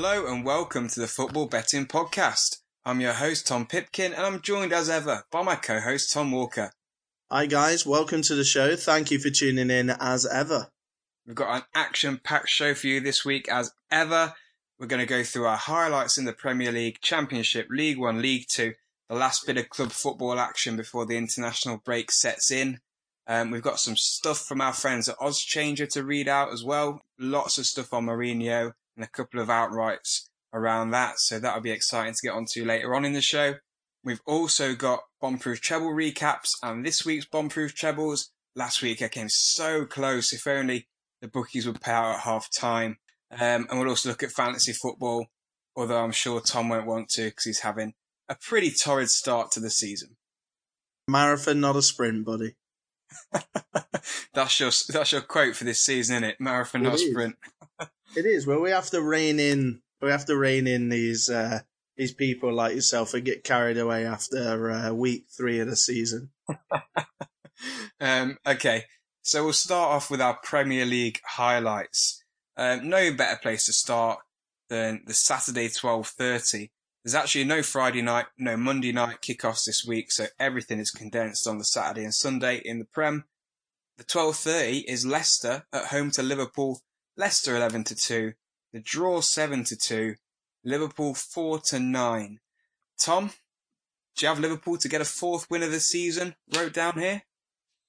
Hello and welcome to the Football Betting Podcast. I'm your host, Tom Pipkin, and I'm joined as ever by my co host, Tom Walker. Hi, guys. Welcome to the show. Thank you for tuning in as ever. We've got an action packed show for you this week as ever. We're going to go through our highlights in the Premier League, Championship, League One, League Two, the last bit of club football action before the international break sets in. Um, we've got some stuff from our friends at Oddschanger to read out as well. Lots of stuff on Mourinho and a couple of outrights around that. So that'll be exciting to get onto later on in the show. We've also got Bombproof Treble recaps and this week's Bombproof Trebles. Last week I came so close. If only the bookies would pay out at half time. Um, and we'll also look at fantasy football, although I'm sure Tom won't want to because he's having a pretty torrid start to the season. Marathon, not a sprint, buddy. that's your that's your quote for this season, isn't it? Marathon, not a sprint. it is. Well, we have to rein in. We have to rein in these uh, these people like yourself and get carried away after uh, week three of the season. um, okay, so we'll start off with our Premier League highlights. Um, no better place to start than the Saturday 12.30. There's actually no Friday night, no Monday night kickoffs this week, so everything is condensed on the Saturday and Sunday in the Prem. The 12.30 is Leicester at home to Liverpool. Leicester 11 to 2. The draw 7 to 2. Liverpool 4 to 9. Tom, do you have Liverpool to get a fourth win of the season? Wrote down here?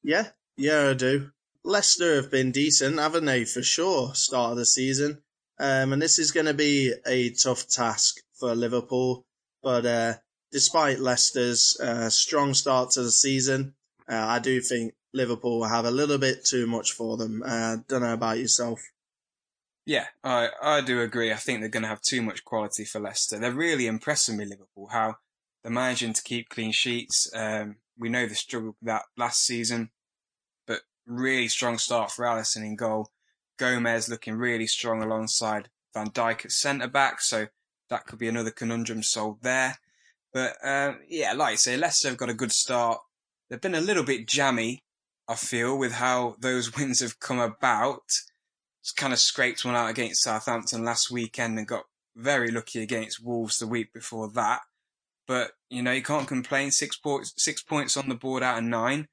Yeah, yeah, I do. Leicester have been decent, haven't they, for sure, start of the season. Um, and this is going to be a tough task for Liverpool. But uh, despite Leicester's uh, strong start to the season, uh, I do think Liverpool will have a little bit too much for them. Uh, don't know about yourself. Yeah, I, I do agree. I think they're going to have too much quality for Leicester. They're really impressing me, Liverpool, how they're managing to keep clean sheets. Um, we know they struggled that last season but really strong start for Alisson in goal. Gomez looking really strong alongside Van Dijk at centre back, so that could be another conundrum solved there. But um, yeah, like I say, Leicester have got a good start. They've been a little bit jammy, I feel, with how those wins have come about. Just kind of scraped one out against Southampton last weekend and got very lucky against Wolves the week before that. But you know, you can't complain. Six points, six points on the board out of nine.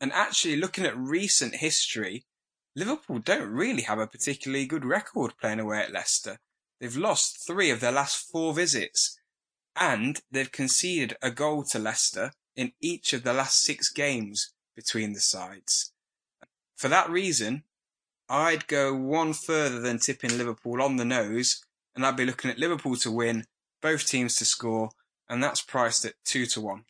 And actually, looking at recent history, Liverpool don't really have a particularly good record playing away at Leicester. They've lost three of their last four visits, and they've conceded a goal to Leicester in each of the last six games between the sides. For that reason, I'd go one further than tipping Liverpool on the nose, and I'd be looking at Liverpool to win, both teams to score, and that's priced at two to one.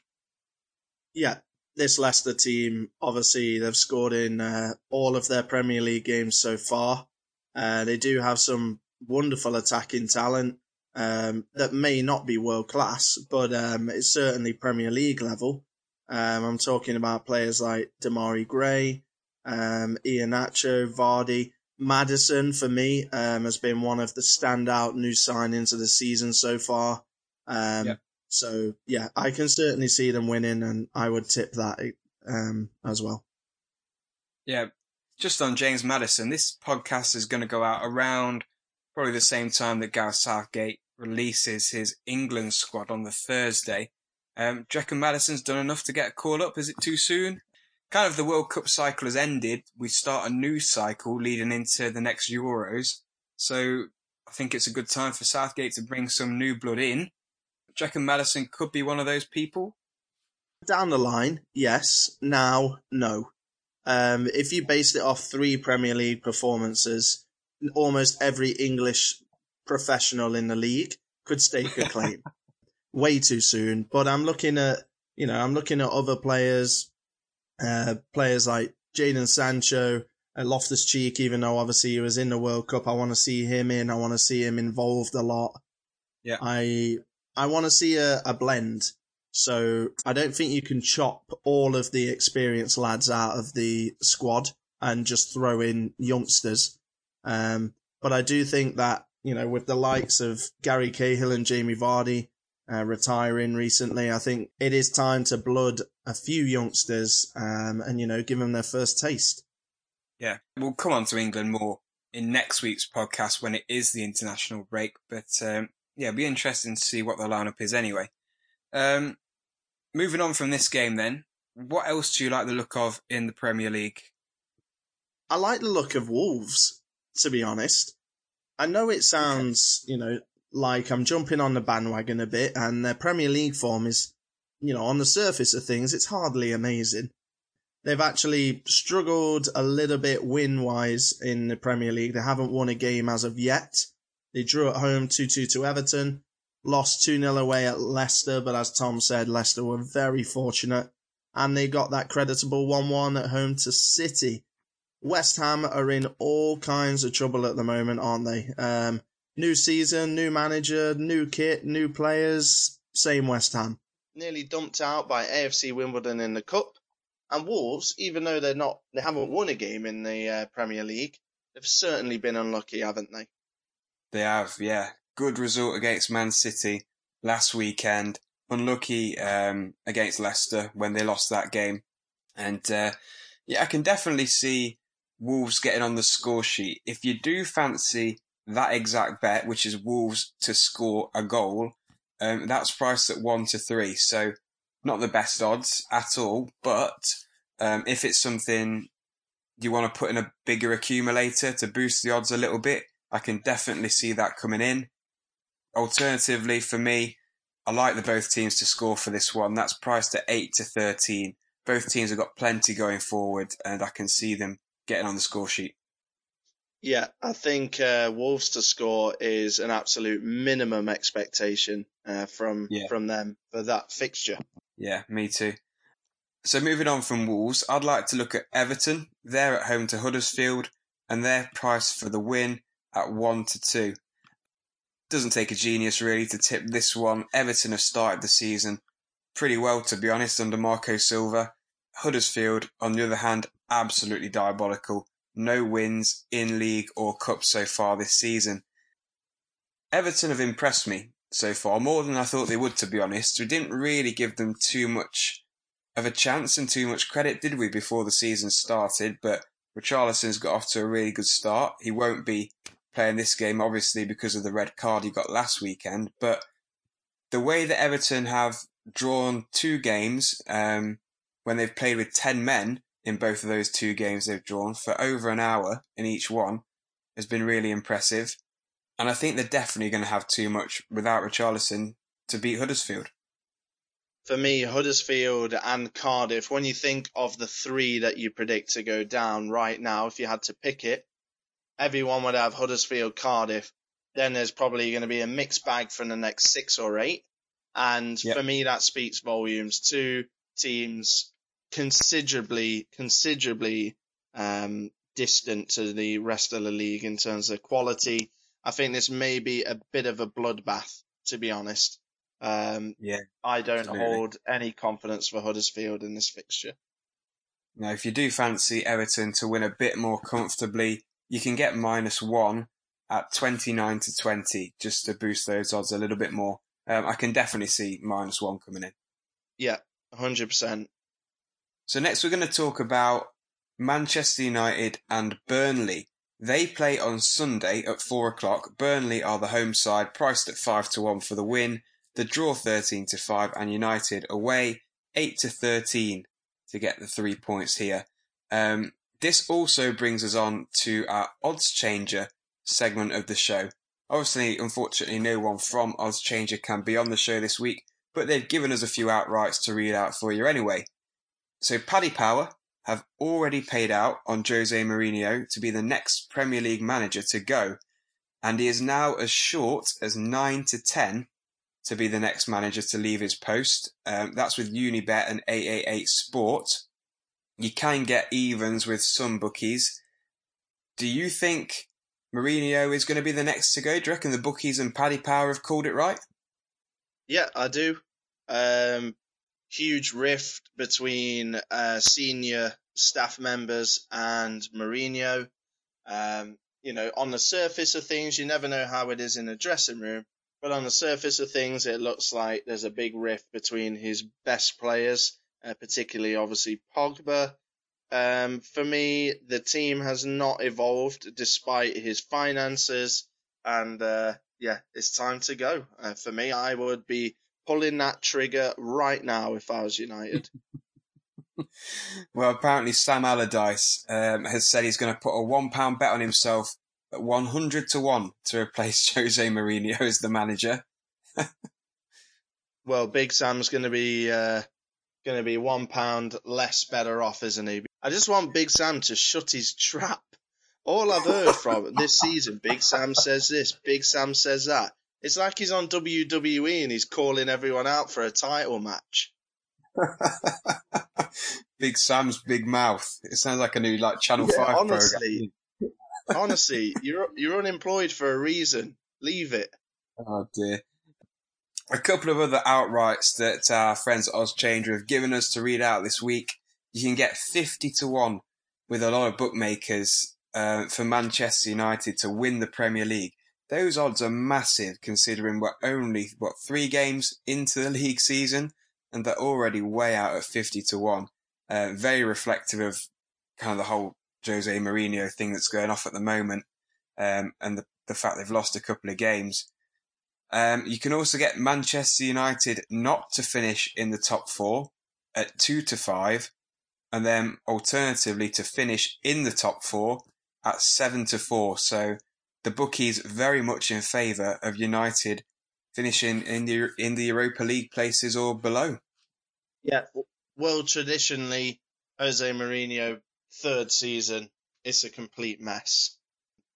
Yeah, this Leicester team, obviously, they've scored in uh, all of their Premier League games so far. Uh, they do have some wonderful attacking talent um, that may not be world class, but um, it's certainly Premier League level. Um, I'm talking about players like Demarai Gray, um, Iheanacho, Vardy. Maddison, for me, um, has been one of the standout new signings of the season so far. Um, yeah. So yeah, I can certainly see them winning, and I would tip that um, as well. Yeah, just on James Maddison, this podcast is going to go out around probably the same time that Gareth Southgate releases his England squad on the Thursday. Um, do you reckon Maddison's done enough to get a call up? Is it too soon? Kind of the World Cup cycle has ended. We start a new cycle leading into the next Euros. So I think it's a good time for Southgate to bring some new blood in. You reckon Maddison could be one of those people? Down the line, yes. Now, no. Um, if you based it off three Premier League performances, almost every English professional in the league could stake a claim. Way too soon. But I'm looking at, you know, I'm looking at other players, uh, players like Jadon Sancho, uh, Loftus Cheek, even though obviously he was in the World Cup. I want to see him in. I want to see him involved a lot. Yeah. I I want to see a, a blend. So I don't think you can chop all of the experienced lads out of the squad and just throw in youngsters. Um, but I do think that, you know, with the likes of Gary Cahill and Jamie Vardy uh, retiring recently, I think it is time to blood a few youngsters um, and, you know, give them their first taste. Yeah, we'll come on to England more in next week's podcast when it is the international break. But um, yeah, it'll be interesting to see what the lineup is anyway. Um, moving on from this game, then, what else do you like the look of in the Premier League? I like the look of Wolves, to be honest. I know it sounds, you know, like I'm jumping on the bandwagon a bit, and their Premier League form is, you know, on the surface of things, it's hardly amazing. They've actually struggled a little bit win wise in the Premier League. They haven't won a game as of yet. They drew at home 2 2 to Everton, lost 2 0 away at Leicester, but as Tom said, Leicester were very fortunate, and they got that creditable 1 1 at home to City. West Ham are in all kinds of trouble at the moment, aren't they? Um, new season, new manager, new kit, new players, same West Ham. Nearly dumped out by AFC Wimbledon in the Cup. And Wolves, even though they're not, they haven't won a game in the uh, Premier League, they've certainly been unlucky, haven't they? They have, yeah. Good result against Man City last weekend. Unlucky um, against Leicester when they lost that game. And uh, yeah, I can definitely see Wolves getting on the score sheet. If you do fancy that exact bet, which is Wolves to score a goal, um, that's priced at one to three. So not the best odds at all, but um, if it's something you want to put in a bigger accumulator to boost the odds a little bit, I can definitely see that coming in. Alternatively, for me, I like the both teams to score for this one. That's priced at 8 to 13. Both teams have got plenty going forward, and I can see them getting on the score sheet. Yeah, I think uh, Wolves to score is an absolute minimum expectation uh, from yeah. from them for that fixture. Yeah, me too. So moving on from Wolves, I'd like to look at Everton. They're at home to Huddersfield, and their price for the win at one to two. Doesn't take a genius really to tip this one. Everton have started the season pretty well, to be honest, under Marco Silva. Huddersfield, on the other hand, absolutely diabolical. No wins in league or cup so far this season. Everton have impressed me so far, more than I thought they would, to be honest. We didn't really give them too much of a chance and too much credit, did we, before the season started? But Richarlison's got off to a really good start. He won't be playing this game, obviously, because of the red card he got last weekend. But the way that Everton have drawn two games, um, when they've played with 10 men in both of those two games they've drawn for over an hour in each one, has been really impressive. And I think they're definitely going to have too much without Richarlison to beat Huddersfield. For me, Huddersfield and Cardiff, when you think of the three that you predict to go down right now, if you had to pick it, everyone would have Huddersfield, Cardiff. Then there's probably going to be a mixed bag for the next six or eight. And yep. for me, that speaks volumes. Two teams considerably, considerably um, distant to the rest of the league in terms of quality. I think this may be a bit of a bloodbath, to be honest. Um, yeah, I don't absolutely. hold any confidence for Huddersfield in this fixture. Now, if you do fancy Everton to win a bit more comfortably, you can get minus one at 29 to 20 just to boost those odds a little bit more. Um, I can definitely see minus one coming in. Yeah, 100%. So next we're going to talk about Manchester United and Burnley. They play on Sunday at four o'clock. Burnley are the home side, priced at five to one for the win. The draw thirteen to five, and United away eight to thirteen to get the three points here. Um, this also brings us on to our Oddschanger segment of the show. Obviously, unfortunately, no one from Oddschanger can be on the show this week, but they've given us a few outrights to read out for you anyway. So, Paddy Power have already paid out on Jose Mourinho to be the next Premier League manager to go, and he is now as short as 9 to 10 to be the next manager to leave his post. Um, that's with Unibet and 888 Sport. You can get evens with some bookies. Do you think Mourinho is going to be the next to go? Do you reckon the bookies and Paddy Power have called it right? Yeah, I do. Um, huge rift between uh, senior staff members and Mourinho. Um, you know, on the surface of things, you never know how it is in a dressing room. But on the surface of things, it looks like there's a big rift between his best players uh, particularly obviously Pogba Um, for me, the team has not evolved despite his finances, and uh, yeah, it's time to go. Uh, for me, I would be pulling that trigger right now if I was United. well, apparently Sam Allardyce um, has said he's going to put a one pound bet on himself at one hundred to one to replace Jose Mourinho as the manager. well, Big Sam's going to be uh, going to be one pound less better off, isn't he? I just want Big Sam to shut his trap. All I've heard from this season, Big Sam says this, Big Sam says that. It's like he's on WWE and he's calling everyone out for a title match. big Sam's big mouth. It sounds like a new like Channel yeah, Five honestly, program. honestly, you're you're unemployed for a reason. Leave it. Oh dear. A couple of other outrights that our friends at Oddschanger have given us to read out this week. You can get fifty to one with a lot of bookmakers uh, for Manchester United to win the Premier League. Those odds are massive considering we're only, what, three games into the league season and they're already way out at 50 to 1. Uh, very reflective of kind of the whole Jose Mourinho thing that's going off at the moment um, and the, the fact they've lost a couple of games. Um, you can also get Manchester United not to finish in the top four at 2 to 5 and then alternatively to finish in the top four at seven to four. So the bookies very much in favour of United finishing in the in the Europa League places or below. Yeah, well, traditionally, Jose Mourinho third season, it's a complete mess.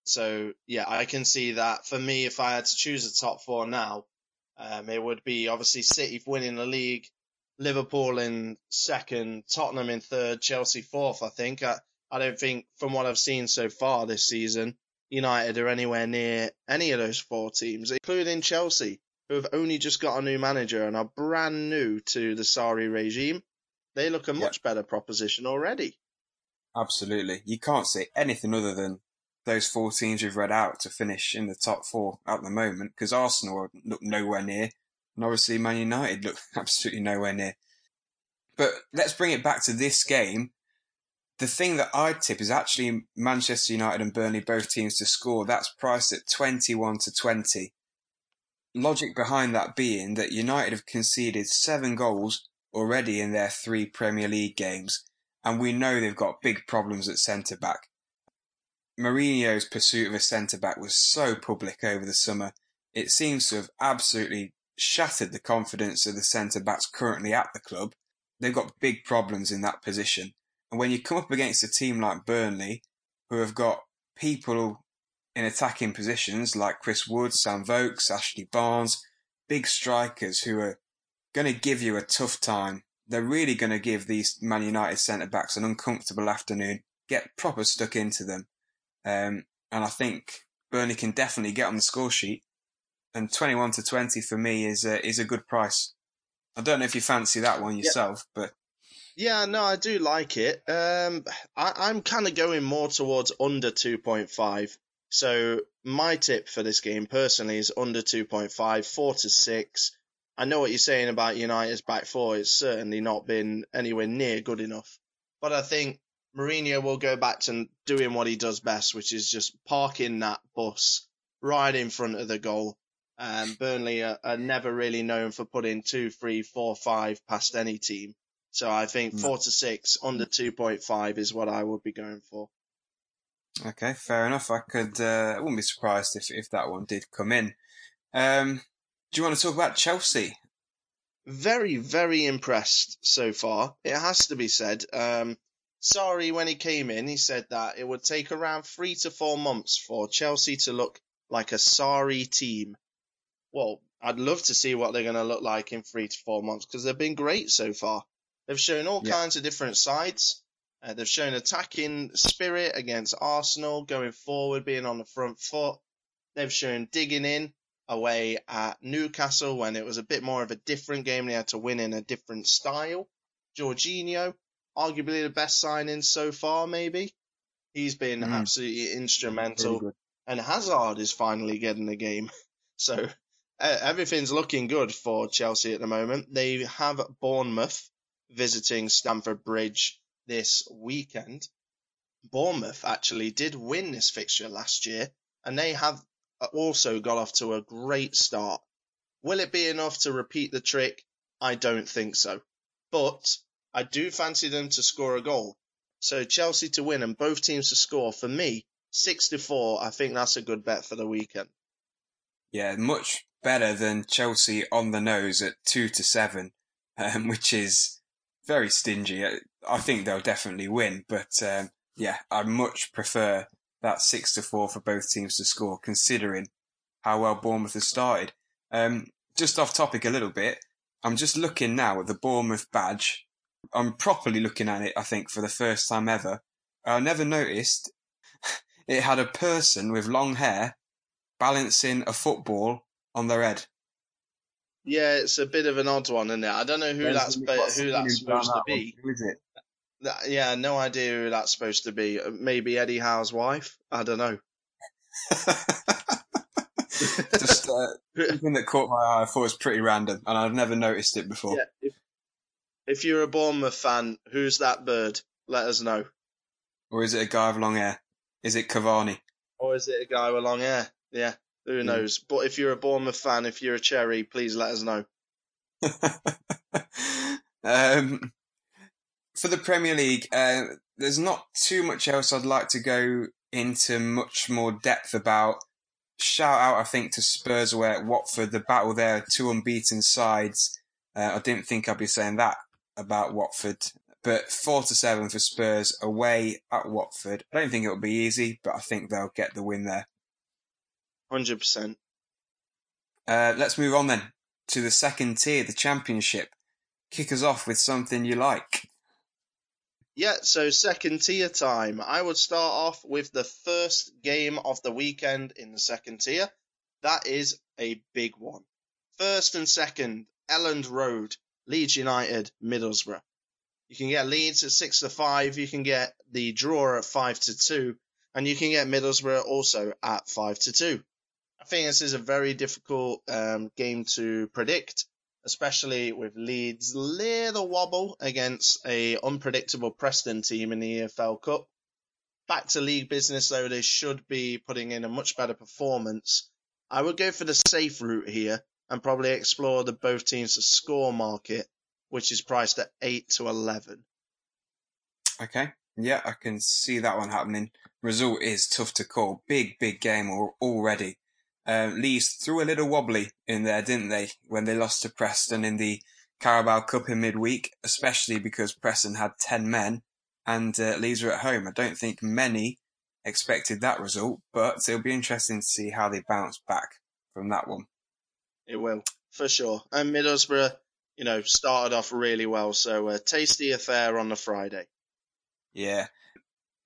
So yeah, I can see that. For me, if I had to choose a top four now, um, it would be obviously City winning the league, Liverpool in second, Tottenham in third, Chelsea fourth. I think. I, I don't think, from what I've seen so far this season, United are anywhere near any of those four teams, including Chelsea, who have only just got a new manager and are brand new to the Sarri regime. They look a much better proposition already. Absolutely. You can't say anything other than those four teams we've read out to finish in the top four at the moment because Arsenal look nowhere near and obviously Man United look absolutely nowhere near. But let's bring it back to this game the thing that I'd tip is actually Manchester United and Burnley, both teams to score. That's priced at 21 to 20. Logic behind that being that United have conceded seven goals already in their three Premier League games, and we know they've got big problems at centre back. Mourinho's pursuit of a centre back was so public over the summer, it seems to have absolutely shattered the confidence of the centre backs currently at the club. They've got big problems in that position. When you come up against a team like Burnley, who have got people in attacking positions like Chris Wood, Sam Vokes, Ashley Barnes, big strikers who are going to give you a tough time. They're really going to give these Man United centre backs an uncomfortable afternoon, get proper stuck into them. Um, and I think Burnley can definitely get on the score sheet. And 21 to 20 for me is a, is a good price. I don't know if you fancy that one yourself, but yeah, no, I do like it. Um, I, am kind of going more towards under 2.5. So my tip for this game personally is under 2.5, four to six. I know what you're saying about United's back four. It's certainly not been anywhere near good enough. But I think Mourinho will go back to doing what he does best, which is just parking that bus right in front of the goal. Um, Burnley are, are never really known for putting two, three, four, five past any team. So I think no. four to six under two point five is what I would be going for. Okay, fair enough. I could. Uh, I wouldn't be surprised if if that one did come in. Um, do you want to talk about Chelsea? Very, very impressed so far. It has to be said. Um, Sarri, when he came in, he said that it would take around three to four months for Chelsea to look like a Sarri team. Well, I'd love to see what they're going to look like in three to four months because they've been great so far. They've shown all yeah. kinds of different sides. Uh, they've shown attacking spirit against Arsenal, going forward, being on the front foot. They've shown digging in away at Newcastle when it was a bit more of a different game. They had to win in a different style. Jorginho, arguably the best signing so far, maybe. He's been mm. absolutely instrumental. And Hazard is finally getting the game. So everything's looking good for Chelsea at the moment. They have Bournemouth visiting Stamford Bridge this weekend. Bournemouth actually did win this fixture last year, and they have also got off to a great start. Will it be enough to repeat the trick? I don't think so. But I do fancy them to score a goal. So Chelsea to win and both teams to score for me, six to four. I think that's a good bet for the weekend. Yeah, much better than Chelsea on the nose at two to seven, um, which is very stingy. I think they'll definitely win, but um, yeah, I much prefer that six to four for both teams to score, considering how well Bournemouth has started. Um, just off topic a little bit, I'm just looking now at the Bournemouth badge. I'm properly looking at it, I think, for the first time ever. I never noticed it had a person with long hair balancing a football on their head. Yeah, it's a bit of an odd one, isn't it? I don't know who There's that's who that's supposed to be. Who is it? yeah, no idea who that's supposed to be. Maybe Eddie Howe's wife. I don't know. Just uh, something that caught my eye. I thought was pretty random, and I've never noticed it before. Yeah, if, if you're a Bournemouth fan, who's that bird? Let us know. Or is it a guy with long hair? Is it Cavani? Or is it a guy with long hair? Yeah, who knows? Mm. But if you're a Bournemouth fan, if you're a cherry, please let us know. um, for the Premier League, uh, there's not too much else I'd like to go into much more depth about. Shout out, I think, to Spurs away at Watford. The battle there, two unbeaten sides. Uh, I didn't think I'd be saying that about Watford, but four to seven for Spurs away at Watford. I don't think it'll be easy, but I think they'll get the win there. Hundred percent. Uh, let's move on then to the second tier, the Championship. Kick us off with something you like. Yeah, so second tier time. I would start off with the first game of the weekend in the second tier. That is a big one. First and second, Elland Road, Leeds United, Middlesbrough. You can get Leeds at six to five. You can get the draw at five to two, and you can get Middlesbrough also at five to two. I think this is a very difficult um, game to predict especially with Leeds' little wobble against a unpredictable Preston team in the EFL Cup. Back to league business though, they should be putting in a much better performance. I would go for the safe route here and probably explore the both teams to score market, which is priced at 8 to 11. Okay. Yeah, I can see that one happening. Result is tough to call. Big, big game already. Uh, Leeds threw a little wobbly in there, didn't they, when they lost to Preston in the Carabao Cup in midweek, especially because Preston had 10 men and uh, Leeds were at home. I don't think many expected that result, but it'll be interesting to see how they bounce back from that one. It will, for sure. And Middlesbrough, you know, started off really well, so a tasty affair on the Friday. Yeah.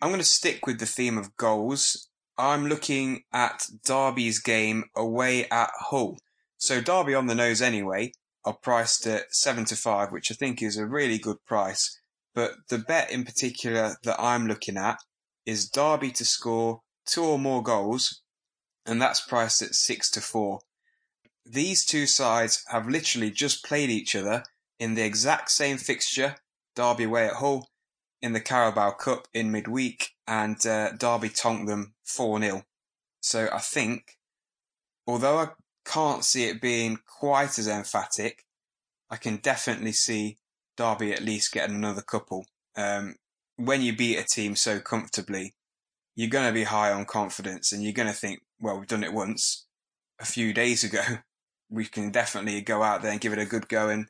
I'm going to stick with the theme of goals I'm looking at Derby's game away at Hull. So Derby on the nose anyway are priced at seven to five, which I think is a really good price. But the bet in particular that I'm looking at is Derby to score two or more goals, and that's priced at six to four. These two sides have literally just played each other in the exact same fixture, Derby away at Hull, in the Carabao Cup in midweek, and uh, Derby tonked them 4 0. So I think, although I can't see it being quite as emphatic, I can definitely see Derby at least getting another couple. Um, when you beat a team so comfortably, you're going to be high on confidence and you're going to think, well, we've done it once a few days ago. We can definitely go out there and give it a good go and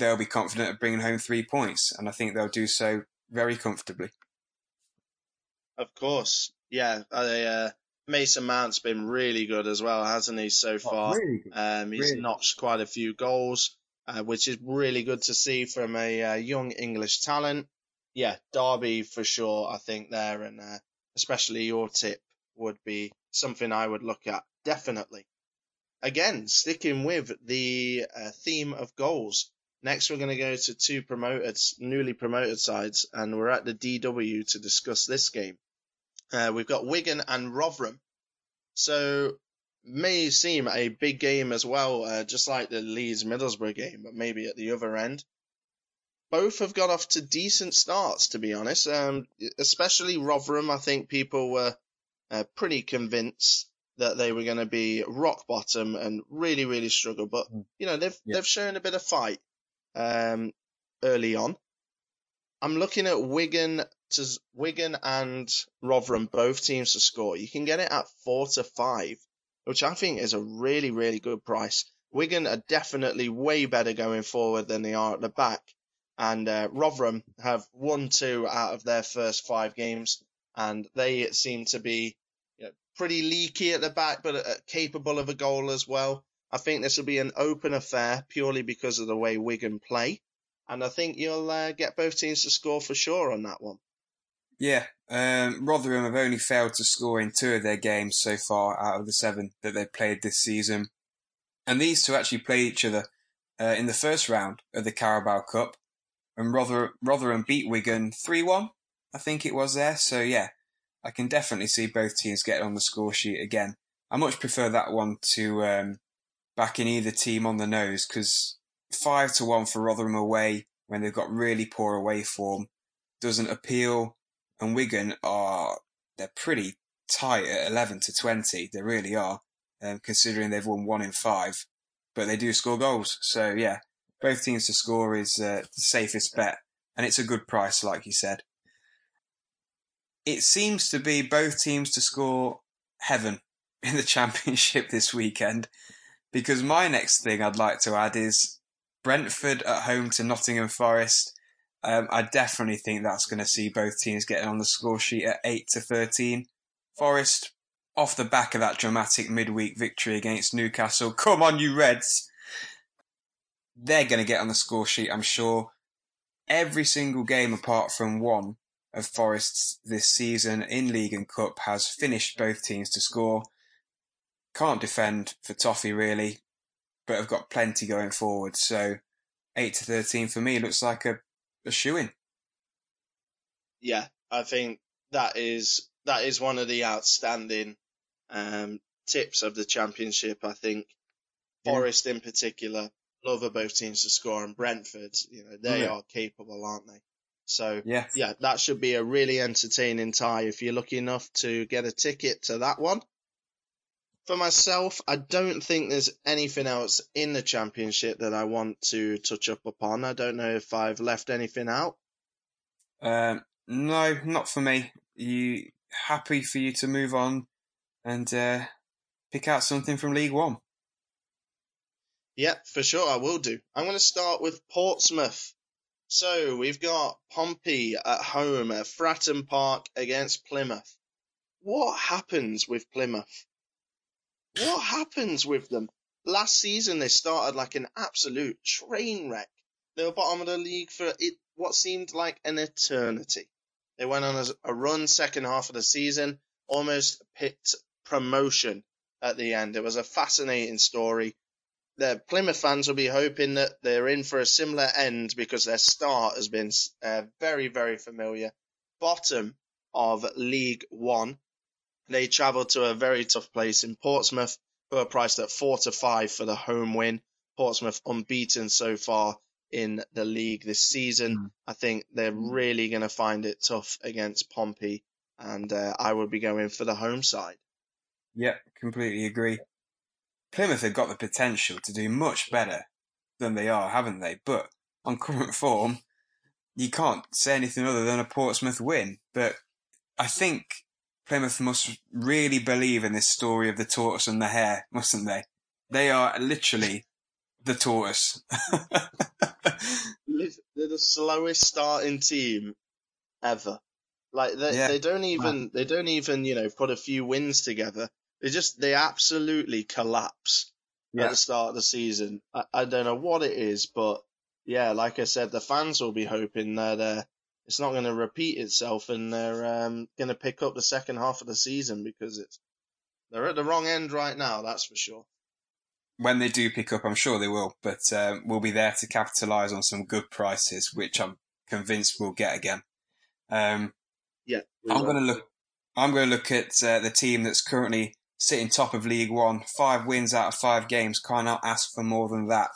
they'll be confident of bringing home three points. And I think they'll do so very comfortably. Of course. Yeah. uh, Mason Mount's been really good as well, hasn't he, so oh, far? Oh, really um, he's really notched quite a few goals, uh, which is really good to see from a uh, young English talent. Yeah, Derby for sure, I think there, and uh, especially your tip would be something I would look at, definitely. Again, sticking with the uh, theme of goals, Next, we're going to go to two promoted, newly promoted sides, and we're at the DW to discuss this game. Uh, we've got Wigan and Rotherham. So, may seem a big game as well, uh, just like the Leeds Middlesbrough game, but maybe at the other end. both have got off to decent starts, to be honest. Um, especially Rotherham, I think people were uh, pretty convinced that they were going to be rock bottom and really, really struggle. But Mm. you know, they've Yeah. they've shown a bit of fight um, early on. I'm looking at Wigan to Wigan and Rotherham, both teams to score. You can get it at four to five, which I think is a really, really good price. Wigan are definitely way better going forward than they are at the back, and uh, Rotherham have won two out of their first five games, and they seem to be you know, pretty leaky at the back, but uh, capable of a goal as well. I think this will be an open affair purely because of the way Wigan play, and I think you'll uh, get both teams to score for sure on that one. Yeah, um, Rotherham have only failed to score in two of their games so far out of the seven that they've played this season. And these two actually played each other uh, in the first round of the Carabao Cup. And Rother- Rotherham beat Wigan 3 1, I think it was there. So, yeah, I can definitely see both teams getting on the score sheet again. I much prefer that one to um, backing either team on the nose because 5 to 1 for Rotherham away when they've got really poor away form doesn't appeal and Wigan are they're pretty tight at eleven to twenty. They really are, um, considering they've won one in five, but they do score goals. So yeah, both teams to score is uh, the safest bet, and it's a good price, like you said. It seems to be both teams to score heaven in the championship this weekend, because my next thing I'd like to add is Brentford at home to Nottingham Forest. Um, I definitely think that's going to see both teams getting on the score sheet at 8 to 13. Forest, off the back of that dramatic midweek victory against Newcastle, come on, you Reds! They're going to get on the score sheet, I'm sure. Every single game apart from one of Forest's this season in League and Cup has finished both teams to score. Can't defend for Toffee, really, but have got plenty going forward. So 8 to 13 for me looks like a a shoe in. Yeah, I think that is that is one of the outstanding um, tips of the championship. I think Yeah. Forest in particular love of both teams to score, and Brentford, you know, they are capable, aren't they? So Yeah. yeah, that should be a really entertaining tie if you're lucky enough to get a ticket to that one. For myself, I don't think there's anything else in the championship that I want to touch up upon. I don't know if I've left anything out. Um, no, not for me. You happy for you to move on and uh, pick out something from League One? Yeah, for sure, I will do. I'm going to start with Portsmouth. So we've got Pompey at home at Fratton Park against Plymouth. What happens with Plymouth? What happens with them? Last season they started like an absolute train wreck. They were bottom of the league for it what seemed like an eternity. They went on a, a run second half of the season, almost picked promotion at the end. It was a fascinating story the Plymouth fans will be hoping that they're in for a similar end because their start has been uh, very, very familiar. Bottom of League One. They travel to a very tough place in Portsmouth, who are priced at four to five for the home win. Portsmouth unbeaten so far in the league this season. Mm. I think they're really going to find it tough against Pompey, and uh, I would be going for the home side. Yeah, completely agree. Plymouth have got the potential to do much better than they are, haven't they? But on current form, you can't say anything other than a Portsmouth win. But I think Plymouth must really believe in this story of the tortoise and the hare, mustn't they? They are literally the tortoise. They're the slowest starting team ever. Like they Yeah. they don't even they don't even you know put a few wins together. They just they absolutely collapse at the start of the season. I, I don't know what it is, but yeah, like I said, the fans will be hoping that uh, it's not going to repeat itself and they're um, going to pick up the second half of the season because it's they're at the wrong end right now. That's for sure. when they do pick up, I'm sure they will, but um, we'll be there to capitalise on some good prices, which I'm convinced we'll get again. Um, Yeah, I'm going to look. I'm going to look at uh, the team that's currently sitting top of League One, five wins out of five games. Cannot ask for more than that.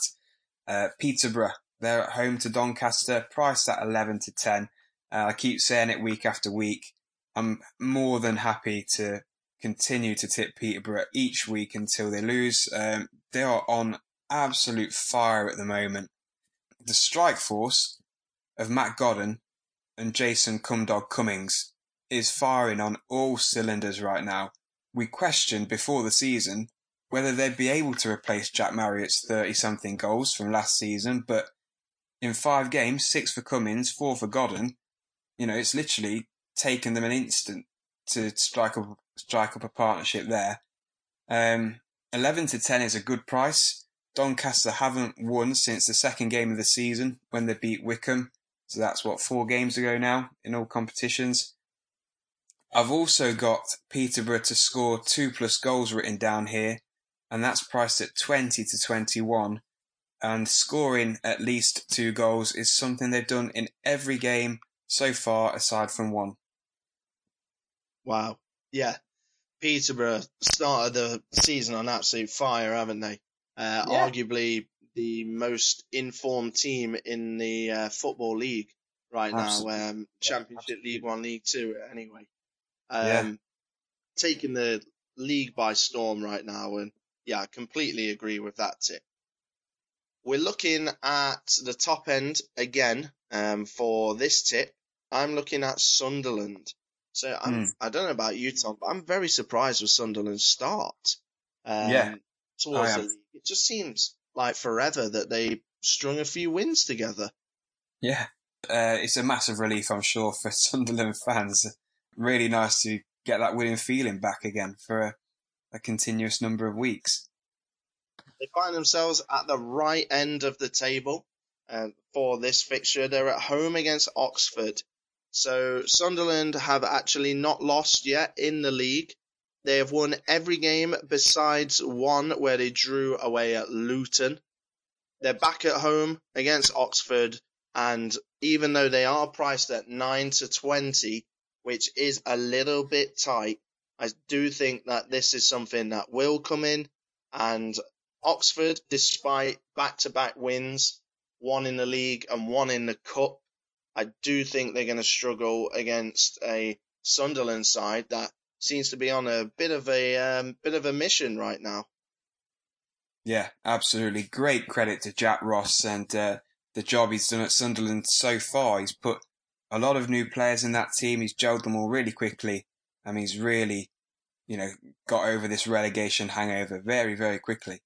Uh, Peterborough, They're at home to Doncaster, priced at 11 to 10. Uh, I keep saying it week after week. I'm more than happy to continue to tip Peterborough each week until they lose. Um, they are on absolute fire at the moment. The strike force of Matt Godden and Jason Cumdog Cummings is firing on all cylinders right now. We questioned before the season whether they'd be able to replace Jack Marriott's 30 something goals from last season, but in five games, six for Cummings, four for Godden, you know, it's literally taken them an instant to strike up, strike up a partnership there. Um, 11 to 10 is a good price. Doncaster haven't won since the second game of the season when they beat Wycombe. So that's what, four games ago now in all competitions. I've also got Peterborough to score two plus goals written down here, and that's priced at 20 to 21. And scoring at least two goals is something they've done in every game so far, aside from one. Wow. Yeah. Peterborough started the season on absolute fire, haven't they? Uh, yeah. Arguably the most informed team in the uh, football league right Absolutely. now, um, Championship League One, League Two, anyway. Um, yeah. Taking the league by storm right now, and yeah, I completely agree with that tip. We're looking at the top end again um, for this tip. I'm looking at Sunderland. So I'm, mm. I don't know about you, Tom, but I'm very surprised with Sunderland's start. Um, yeah. Towards the league. It just seems like forever that they strung a few wins together. Yeah. Uh, it's a massive relief, I'm sure, for Sunderland fans. Really nice to get that winning feeling back again for a, a continuous number of weeks. They find themselves at the right end of the table for this fixture. They're at home against Oxford. So Sunderland have actually not lost yet in the league. They have won every game besides one where they drew away at Luton. They're back at home against Oxford, and even though they are priced at 9 to 20, which is a little bit tight, I do think that this is something that will come in. And Oxford, despite back to back wins, one in the league and one in the cup, I do think they're going to struggle against a Sunderland side that seems to be on a bit of a um, bit of a mission right now. Yeah, absolutely. Great credit to Jack Ross and uh, the job he's done at Sunderland so far. He's put a lot of new players in that team. He's gelled them all really quickly. I mean, he's really, you know, got over this relegation hangover very, very quickly.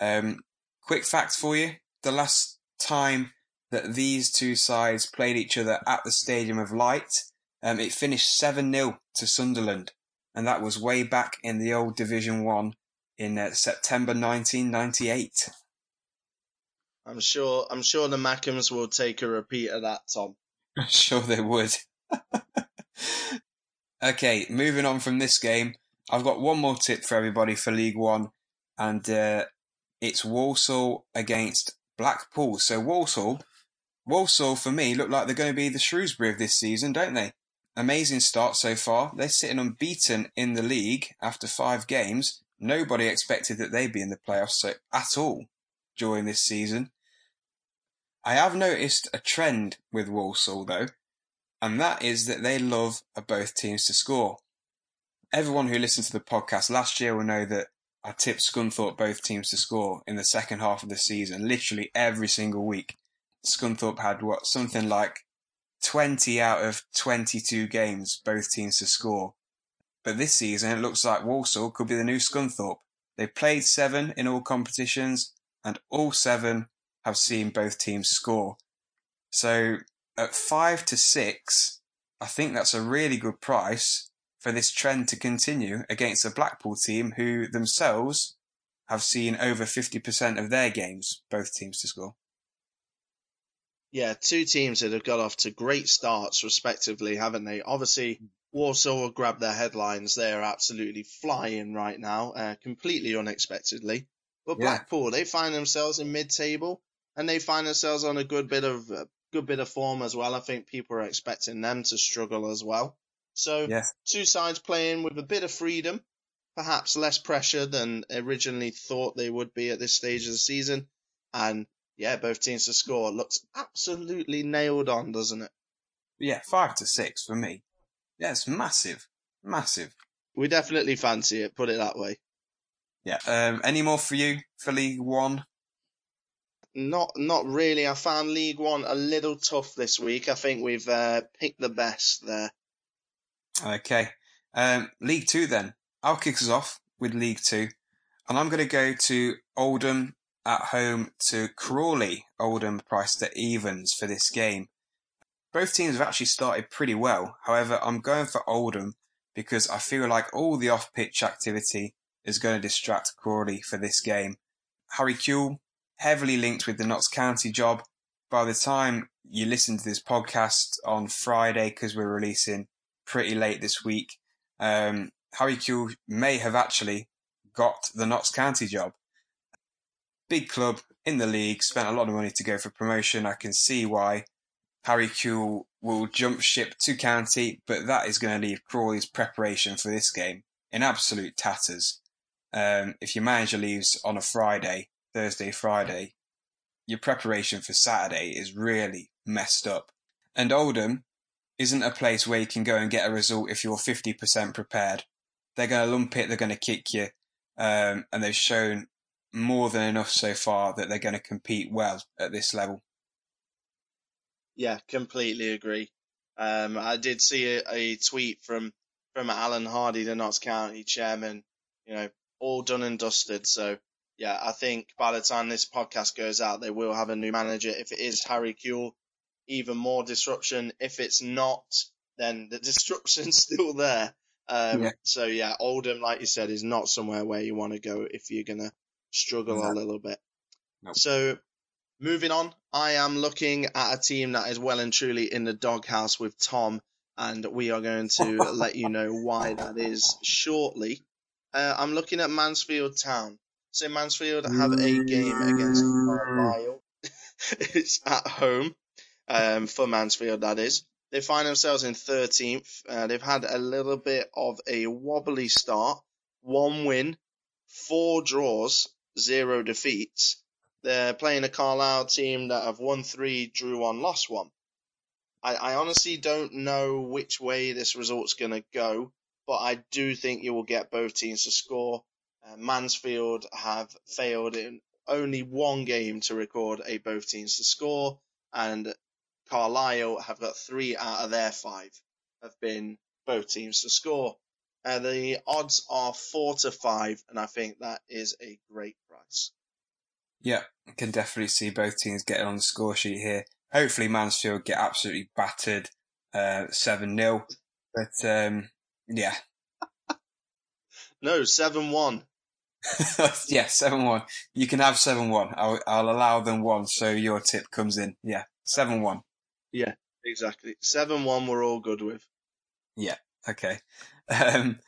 Um, quick fact for you: the last time that these two sides played each other at the Stadium of Light. Um, it finished 7 0 to Sunderland, and that was way back in the old Division 1 in uh, September 1998. I'm sure, I'm sure the Mackems will take a repeat of that, Tom. I'm sure they would. okay, moving on from this game, I've got one more tip for everybody for League One, and uh, it's Walsall against Blackpool. So Walsall Walsall, for me, look like they're going to be the Shrewsbury of this season, don't they? Amazing start so far. They're sitting unbeaten in the league after five games. Nobody expected that they'd be in the playoffs so, at all during this season. I have noticed a trend with Walsall, though, and that is that they love both teams to score. Everyone who listened to the podcast last year will know that I tipped Scunthorpe both teams to score in the second half of the season, literally every single week. Scunthorpe had what something like 20 out of 22 games both teams to score. But this season it looks like Walsall could be the new Scunthorpe. They played seven in all competitions and all seven have seen both teams score. So at five to six, I think that's a really good price for this trend to continue against a Blackpool team who themselves have seen over 50% of their games, both teams to score. Yeah, two teams that have got off to great starts, respectively, haven't they? Obviously, Walsall will grab their headlines. They are absolutely flying right now, uh, completely unexpectedly. But yeah. Blackpool, they find themselves in mid-table, and they find themselves on a good bit of uh, good bit of form as well. I think people are expecting them to struggle as well. So yeah. two sides playing with a bit of freedom, perhaps less pressure than originally thought they would be at this stage of the season, and yeah, both teams to score looks absolutely nailed on, doesn't it? Yeah, five to six for me. Yeah, it's massive, massive. We definitely fancy it. Put it that way. Yeah. Um, any more for you for League One? Not, not really. I found League One a little tough this week. I think we've uh, picked the best there. Okay. Um, League Two then. I'll kick us off with League Two, and I'm going to go to Oldham at home to Crawley. Oldham priced at evens for this game. Both teams have actually started pretty well. However, I'm going for Oldham because I feel like all the off-pitch activity is going to distract Crawley for this game. Harry Kewell, heavily linked with the Notts County job. By the time you listen to this podcast on Friday, because we're releasing pretty late this week, um, Harry Kewell may have actually got the Notts County job. Big club in the league, spent a lot of money to go for promotion. I can see why Harry Kewell will jump ship to County, but that is going to leave Crawley's preparation for this game in absolute tatters. Um, if your manager leaves on a Friday, Thursday, Friday, your preparation for Saturday is really messed up. And Oldham isn't a place where you can go and get a result if you're 50% prepared. They're going to lump it, they're going to kick you, um, and they've shown more than enough so far that they're going to compete well at this level. Yeah, completely agree. Um, I did see a, a, tweet from from Alan Hardy, the Notts County chairman. You know, all done and dusted. So yeah, I think by the time this podcast goes out, they will have a new manager. If it is Harry Kewell, even more disruption. If it's not, then the disruption's still there. Um, yeah. So yeah, Oldham, like you said, is not somewhere where you want to go if you're gonna struggle no. a little bit. No. So moving on, I am looking at a team that is well and truly in the doghouse with Tom, and we are going to let you know why that is shortly. Uh, I'm looking at Mansfield Town. So Mansfield have a game against Carlisle. it's at home um, for Mansfield, that is. They find themselves in 13th. Uh, they've had a little bit of a wobbly start. One win, four draws, zero defeats. They're playing a Carlisle team that have won three, drew one, lost one. I, I honestly don't know which way this result's going to go, but I do think you will get both teams to score. Uh, Mansfield have failed in only one game to record a both teams to score, and Carlisle have got three out of their five have been both teams to score. Uh, the odds are four to five, and I think that is a great price. Yeah, I can definitely see both teams getting on the score sheet here. Hopefully, Mansfield get absolutely battered uh, seven uh, 0 but um, yeah. no, seven one. yeah, seven one. You can have seven one. I'll I'll allow them one, so your tip comes in. Yeah, seven one. Yeah, exactly. Seven one. We're all good with. Yeah. Okay. Um,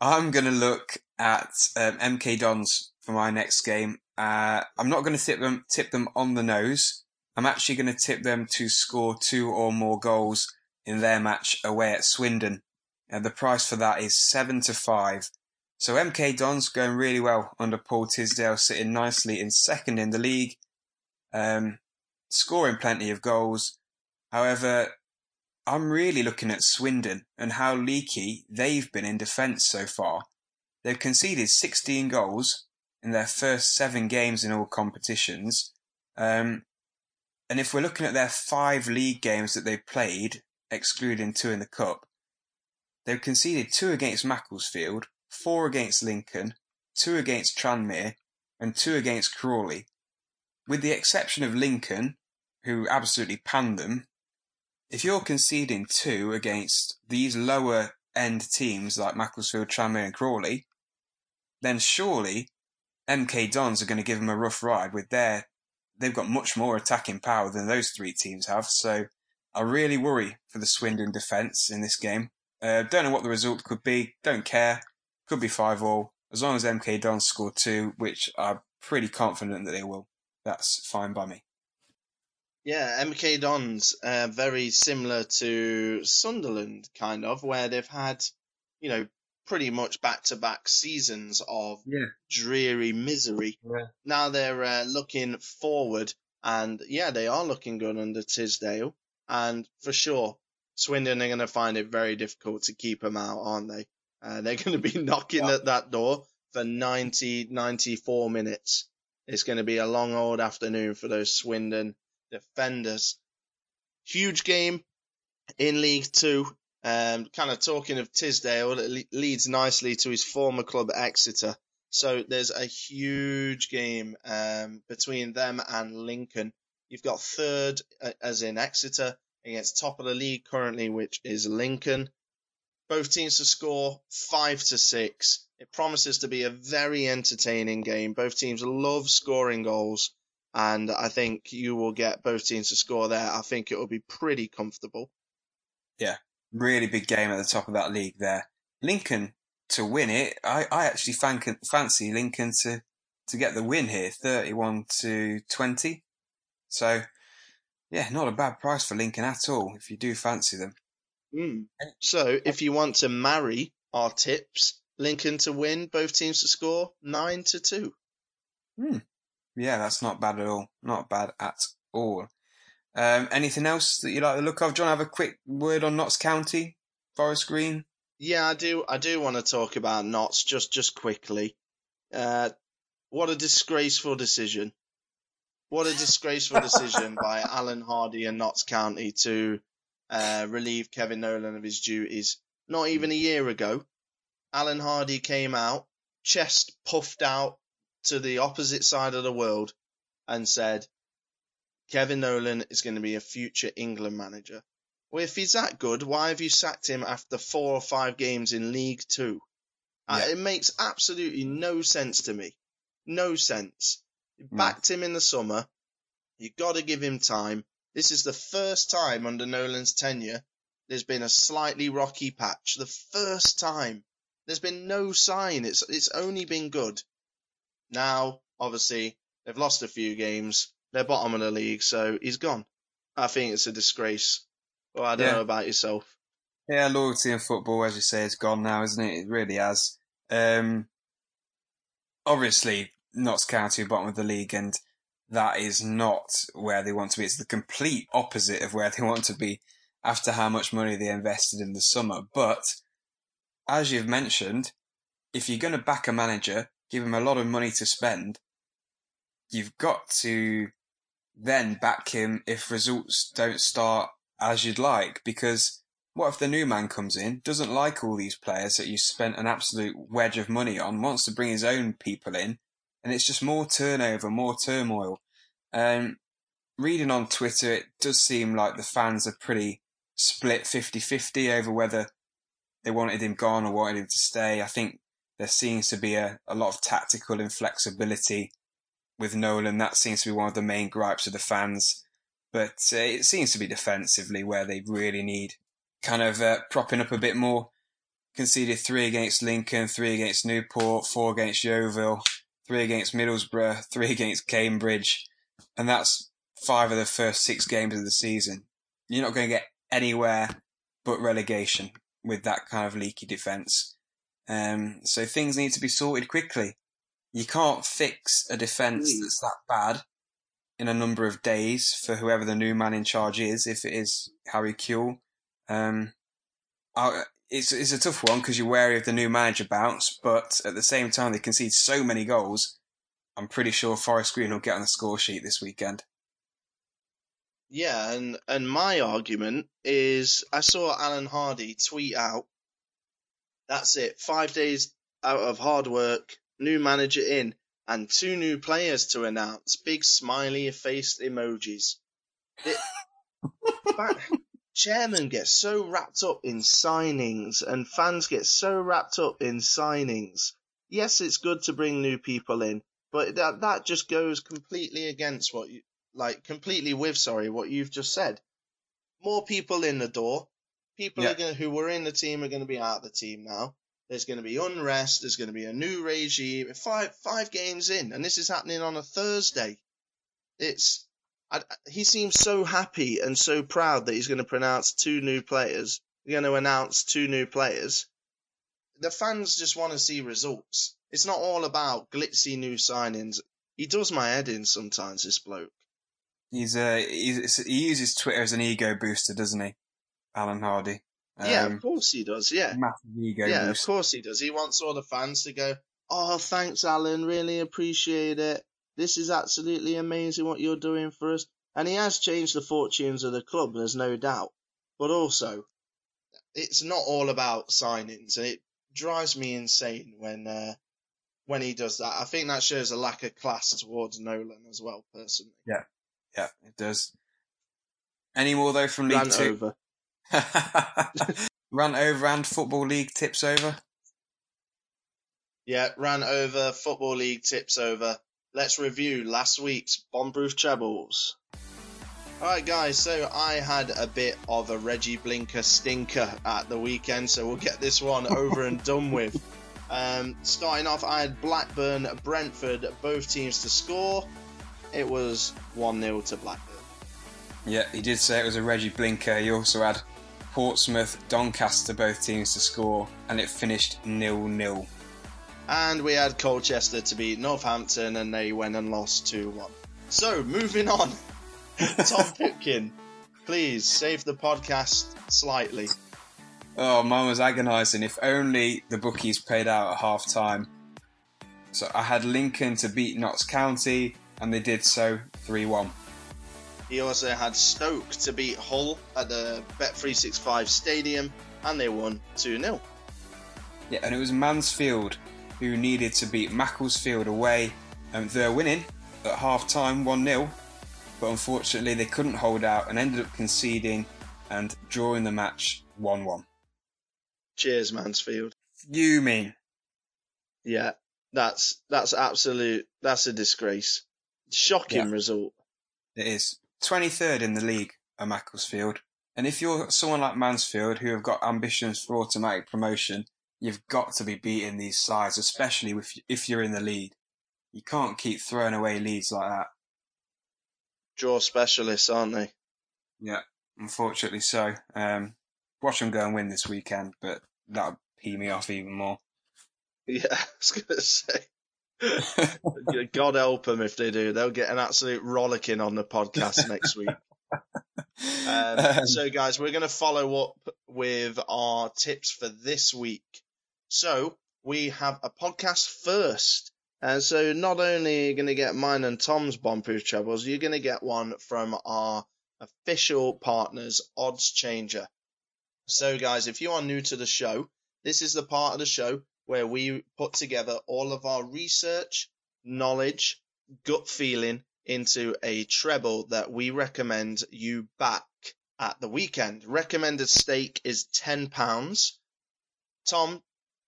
I'm gonna look at um, MK Dons for my next game. Uh, I'm not to tip them tip them on the nose. I'm actually to tip them to score two or more goals in their match away at Swindon. And the price for that is seven to five. So MK Dons going really well under Paul Tisdale, sitting nicely in second in the league, um, scoring plenty of goals. However, I'm really looking at Swindon and how leaky they've been in defence so far. They've conceded 16 goals in their first seven games in all competitions. Um, and if we're looking at their five league games that they've played, excluding two in the Cup, they've conceded two against Macclesfield, four against Lincoln, two against Tranmere, and two against Crawley. With the exception of Lincoln, who absolutely panned them, if you're conceding two against these lower end teams like Macclesfield, Tranmere, and Crawley, then surely MK Dons are going to give them a rough ride with their. They've got much more attacking power than those three teams have, so I really worry for the Swindon defence in this game. Uh, don't know what the result could be. Don't care. Could be five all. As long as MK Dons score two, which I'm pretty confident that they will, that's fine by me. Yeah, MK Dons, uh, very similar to Sunderland, kind of, where they've had, you know, pretty much back to back seasons of yeah. dreary misery. Yeah. Now they're uh, looking forward. And yeah, they are looking good under Tisdale. And for sure, Swindon are going to find it very difficult to keep them out, aren't they? Uh, they're going to be knocking yeah. at that door for 90, 94 minutes. It's going to be a long old afternoon for those Swindon defenders. Huge game in League Two. Um, kind of talking of Tisdale, it leads nicely to his former club Exeter. So there's a huge game um, between them and Lincoln. You've got third, uh, as in Exeter, against top of the league currently, which is Lincoln. Both teams to score five to six. It promises to be a very entertaining game. Both teams love scoring goals, and I think you will get both teams to score there. I think it will be pretty comfortable. Yeah, really big game at the top of that league there. Lincoln to win it. I, I actually fancy Lincoln to, to get the win here, 31 to 20. So, yeah, not a bad price for Lincoln at all if you do fancy them. Mm. So, if you want to marry our tips, Lincoln to win, both teams to score, 9 to 2. Hmm. Yeah, that's not bad at all. Not bad at all. Um, anything else that you like the look of? John, have a quick word on Notts County, Forest Green? Yeah, I do. I do want to talk about Notts just just quickly. Uh, what a disgraceful decision! What a disgraceful decision by Alan Hardy and Notts County to uh, relieve Kevin Nolan of his duties. Not even a year ago, Alan Hardy came out, chest puffed out to the opposite side of the world, and said, Kevin Nolan is going to be a future England manager. Well, if he's that good, why have you sacked him after four or five games in League Two? Uh, yeah. Uh, it makes absolutely no sense to me. No sense. You mm. backed him in the summer. You got to give him time. This is the first time under Nolan's tenure there's been a slightly rocky patch. The first time. There's been no sign. It's it's only been good. Now, obviously, they've lost a few games. They're bottom of the league, so he's gone. I think it's a disgrace. Well, I don't yeah. know about yourself. Yeah, loyalty in football, as you say, is gone now, isn't it? It really has. Um, obviously, Notts County bottom of the league, and that is not where they want to be. It's the complete opposite of where they want to be after how much money they invested in the summer. But as you've mentioned, if you're going to back a manager, give him a lot of money to spend, you've got to then back him if results don't start as you'd like. Because what if the new man comes in, doesn't like all these players that you spent an absolute wedge of money on, wants to bring his own people in, and it's just more turnover, more turmoil. Um, reading on Twitter, it does seem like the fans are pretty split 50-50 over whether they wanted him gone or wanted him to stay. I think there seems to be a, a lot of tactical inflexibility with Nolan. That seems to be one of the main gripes of the fans. But uh, it seems to be defensively where they really need kind of uh, propping up a bit more. Conceded three against Lincoln, three against Newport, four against Yeovil, three against Middlesbrough, three against Cambridge, and that's five of the first six games of the season. You're not going to get anywhere but relegation with that kind of leaky defence. Um, so things need to be sorted quickly. You can't fix a defence that's that bad in a number of days for whoever the new man in charge is, if it is Harry Kewell. Um, it's, it's a tough one because you're wary of the new manager bounce, but at the same time, they concede so many goals. I'm pretty sure Forest Green will get on the score sheet this weekend. Yeah, and, and my argument is I saw Alan Hardy tweet out that's it, five days out of hard work, new manager in, and two new players to announce. Big smiley faced emojis. It, chairman gets so wrapped up in signings, and fans get so wrapped up in signings. Yes, it's good to bring new people in, but that that just goes completely against what you like, completely with sorry what you've just said. More people in the door. People yeah. are going who were in the team are going to be out of the team now. There's going to be unrest. There's going to be a new regime. Five five games in, and this is happening on a Thursday. It's I, he seems so happy and so proud that he's going to pronounce two new players. He's going to announce two new players. The fans just want to see results. It's not all about glitzy new signings. He does my head in sometimes. This bloke. He's uh, he's, he uses Twitter as an ego booster, doesn't he, Alan Hardy? Um, yeah, of course he does. Yeah, massive ego. Yeah, boost. of course he does. He wants all the fans to go, "Oh, thanks, Alan. Really appreciate it. This is absolutely amazing what you're doing for us." And he has changed the fortunes of the club. There's no doubt. But also, it's not all about signings. It drives me insane when uh, when he does that. I think that shows a lack of class towards Nolan as well, personally. Yeah, yeah, it does. Any more though from League Two? over. Run over and Football League tips over. Yeah, ran over. Football League tips over. Let's review last week's Bombproof Trebles. Alright, guys, so I had a bit of a Reggie Blinker stinker at the weekend, so we'll get this one over and done with. Um, starting off, I had Blackburn, Brentford, both teams to score. It was 1 0 to Blackburn. Yeah, he did say it was a Reggie Blinker. He also had Portsmouth, Doncaster, both teams to score, and it finished nil nil. And we had Colchester to beat Northampton, and they went and lost 2 1. So, moving on. Tom Pipkin, please save the podcast slightly. Oh, mine was agonising. If only the bookies paid out at half time. So I had Lincoln to beat Notts County, and they did so 3 1. He also had Stoke to beat Hull at the Bet365 Stadium, and they won 2 0. Yeah, and it was Mansfield who needed to beat Macclesfield away, and they're winning at half time 1 0. But unfortunately, they couldn't hold out and ended up conceding and drawing the match 1 1. Cheers, Mansfield. Fuming. Yeah, that's that's absolute. That's a disgrace. Shocking Yeah. result. It is 23rd in the league at Macclesfield. And if you're someone like Mansfield who have got ambitions for automatic promotion, you've got to be beating these sides, especially if, if you're in the lead. You can't keep throwing away leads like that. Draw specialists, aren't they? Yeah, unfortunately so. Um, watch them go and win this weekend, but that'll pee me off even more. Yeah, I was gonna say. God help them if they do. They'll get an absolute rollicking on the podcast next week. Um, Um, so, guys, we're going to follow up with our tips for this week. So, we have a podcast first. And so, not only are you going to get mine and Tom's bombproof trebles, you're going to get one from our official partners, Oddschanger. So, guys, if you are new to the show, this is the part of the show where we put together all of our research, knowledge, gut feeling into a treble that we recommend you back at the weekend. Recommended stake is £10. Tom,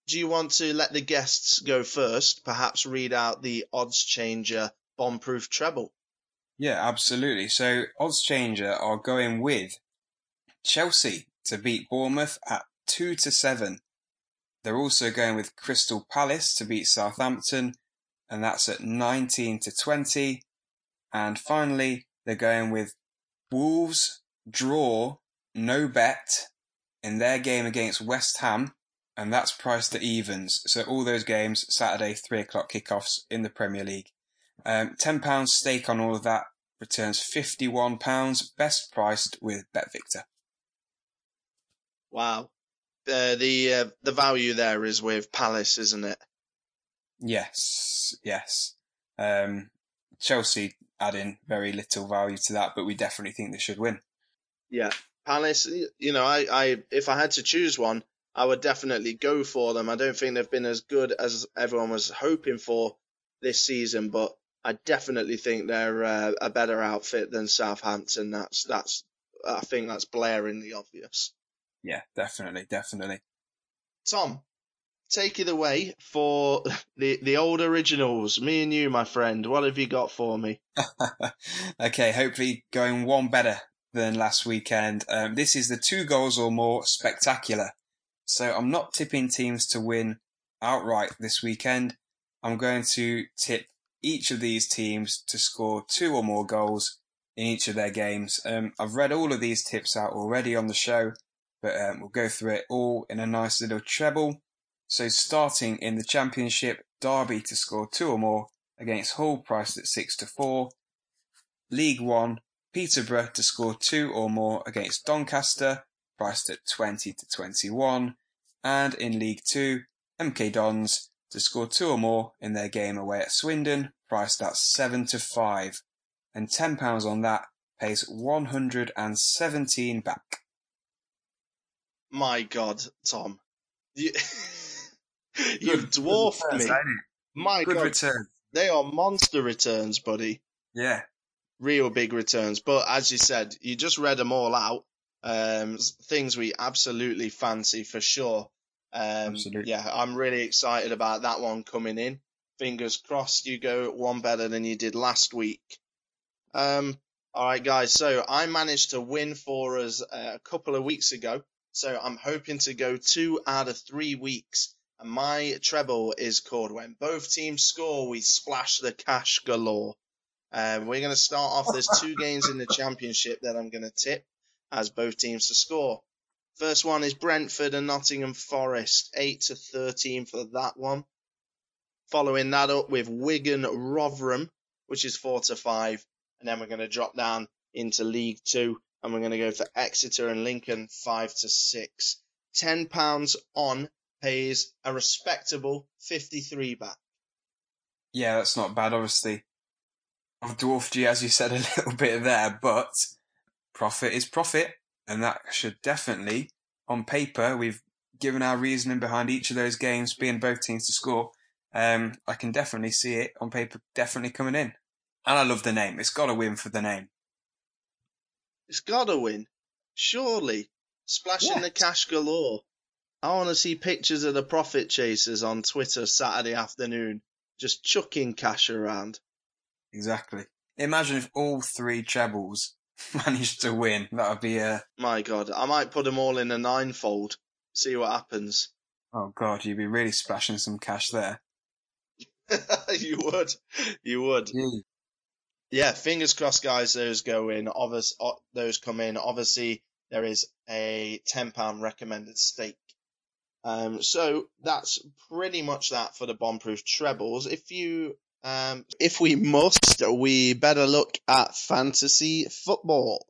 do you want to let the guests go first? Perhaps read out the Oddschanger bomb-proof treble. yeah, absolutely. So Oddschanger are going with Chelsea to beat Bournemouth at two to seven. They're also going with Crystal Palace to beat Southampton, and that's at nineteen to twenty. And finally, they're going with Wolves draw no bet in their game against West Ham, and that's priced at evens. So all those games Saturday three o'clock kickoffs in the Premier League. Um, ten pounds stake on all of that returns fifty one pounds, best priced with BetVictor. Wow. Uh, the uh, the value there is with Palace, isn't it? Yes, yes. Um, Chelsea adding very little value to that, but we definitely think they should win. Yeah, Palace. You know, I, I if I had to choose one, I would definitely go for them. I don't think they've been as good as everyone was hoping for this season, but I definitely think they're uh, a better outfit than Southampton. That's that's I think that's blaringly obvious. Yeah, definitely, definitely. Tom, take it away for the the old originals. Me and you, my friend. What have you got for me? okay, hopefully going one better than last weekend. Um, this is the two goals or more spectacular. So I'm not tipping teams to win outright this weekend. I'm going to tip each of these teams to score two or more goals in each of their games. Um, I've read all of these tips out already on the show, but um, we'll go through it all in a nice little treble. So starting in the championship, Derby to score two or more against Hull, priced at six to four. League One, Peterborough to score two or more against Doncaster, priced at 20 to 21. And in League Two, MK Dons to score two or more in their game away at Swindon, priced at 7 to 5. And £10 on that pays 117 back. My God, Tom. You, you've dwarfed me. My Good God. return. They are monster returns, buddy. Yeah. Real big returns. But as you said, you just read them all out. Um, things we absolutely fancy for sure. Um, Absolutely. yeah, I'm really excited about that one coming in. Fingers crossed you go one better than you did last week. Um, all right, guys. So I managed to win for us uh, a couple of weeks ago. So I'm hoping to go two out of three weeks. And my treble is called When Both Teams Score, We Splash the Cash Galore. Um, we're going to start off. There's two games in the championship that I'm going to tip as both teams to score. First one is Brentford and Nottingham Forest, 8 to 13 for that one. Following that up with Wigan Rotherham, which is 4 to 5. And then we're going to drop down into League Two and we're going to go for Exeter and Lincoln, 5 to 6. £10 on pays a respectable 53 back. Yeah, that's not bad, obviously. I've dwarfed you, as you said, a little bit there, but profit is profit, and that should definitely, on paper, we've given our reasoning behind each of those games being both teams to score. Um, I can definitely see it on paper, definitely coming in. And I love the name. It's got to win for the name. It's got to win. Surely. Splashing the cash galore. I want to see pictures of the profit chasers on Twitter Saturday afternoon, just chucking cash around. Exactly. Imagine if all three trebles managed to win. That would be a. My God, I might put them all in a ninefold. See what happens. Oh God, you'd be really splashing some cash there. you would. You would. Gee. Yeah, fingers crossed, guys. Those go in. Obvious, those come in. Obviously, there is a ten pound recommended stake. Um, so that's pretty much that for the bomb-proof trebles. If you, um, if we must, we better look at fantasy football.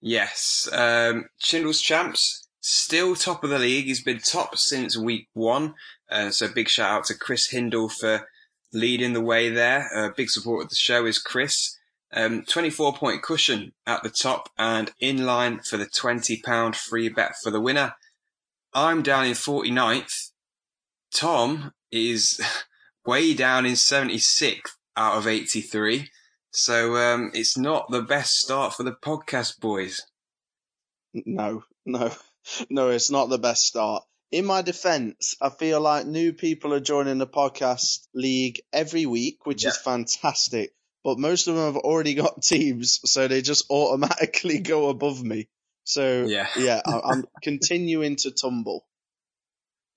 Yes, um, Chindle's champs still top of the league. He's been top since week one. Uh, so big shout out to Chris Hindle for leading the way there. Uh, big support of the show is Chris. Um, 24 point cushion at the top and in line for the 20 pound free bet for the winner. I'm down in 49th. Tom is way down in 76th out of 83. So um, it's not the best start for the podcast, boys. No, no, no, it's not the best start. In my defense, I feel like new people are joining the podcast league every week, which is fantastic. But most of them have already got teams, so they just automatically go above me. So Yeah. yeah, I'm continuing to tumble.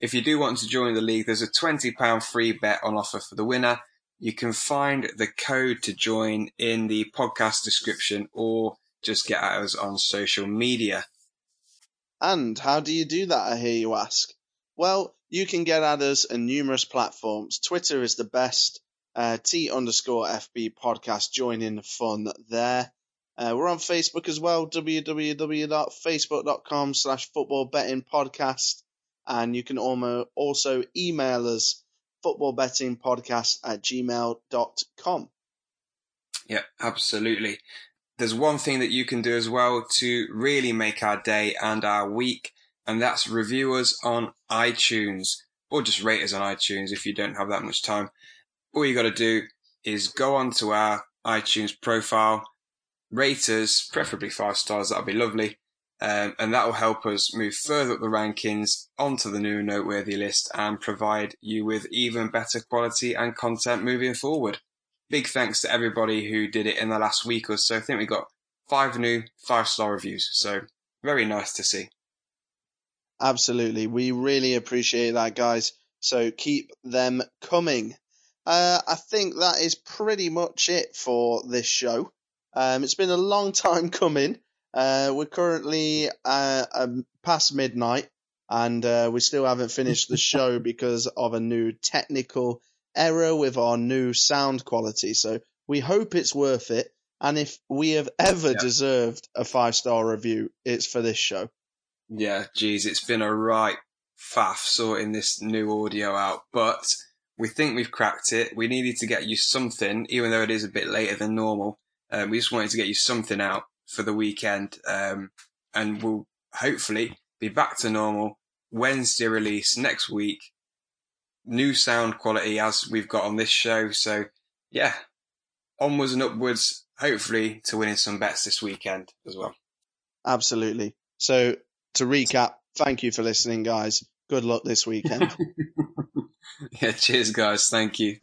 If you do want to join the league, there's a £20 free bet on offer for the winner. You can find the code to join in the podcast description or just get at us on social media. And how do you do that, I hear you ask? Well, you can get at us on numerous platforms. Twitter is the best. Uh, T underscore FB podcast. Join in the fun there. Uh, we're on Facebook as well, www.facebook.com slash football betting podcast. And you can also email us footballbettingpodcast at gmail.com. Yeah, absolutely. There's one thing that you can do as well to really make our day and our week, and that's review us on iTunes or just rate us on iTunes if you don't have that much time. All you got to do is go onto our iTunes profile, rate us, preferably five stars, that'll be lovely. Um, and that will help us move further up the rankings onto the new noteworthy list and provide you with even better quality and content moving forward big thanks to everybody who did it in the last week or so. I think we got five new five star reviews, so very nice to see. Absolutely. We really appreciate that, guys. So keep them coming. Uh, I think that is pretty much it for this show. Um, it's been a long time coming. Uh, we're currently uh, um, past midnight and uh, we still haven't finished the show because of a new technical error with our new sound quality. So we hope it's worth it. And if we have ever yeah. deserved a five star review, it's for this show. Yeah, geez, it's been a right faff sorting this new audio out, but we think we've cracked it. We needed to get you something, even though it is a bit later than normal. Um, we just wanted to get you something out for the weekend, um, and we'll hopefully be back to normal Wednesday release next week. New sound quality as we've got on this show. So yeah, onwards and upwards, hopefully to winning some bets this weekend as well. Absolutely. So to recap, thank you for listening, guys. Good luck this weekend. yeah, cheers, guys. Thank you.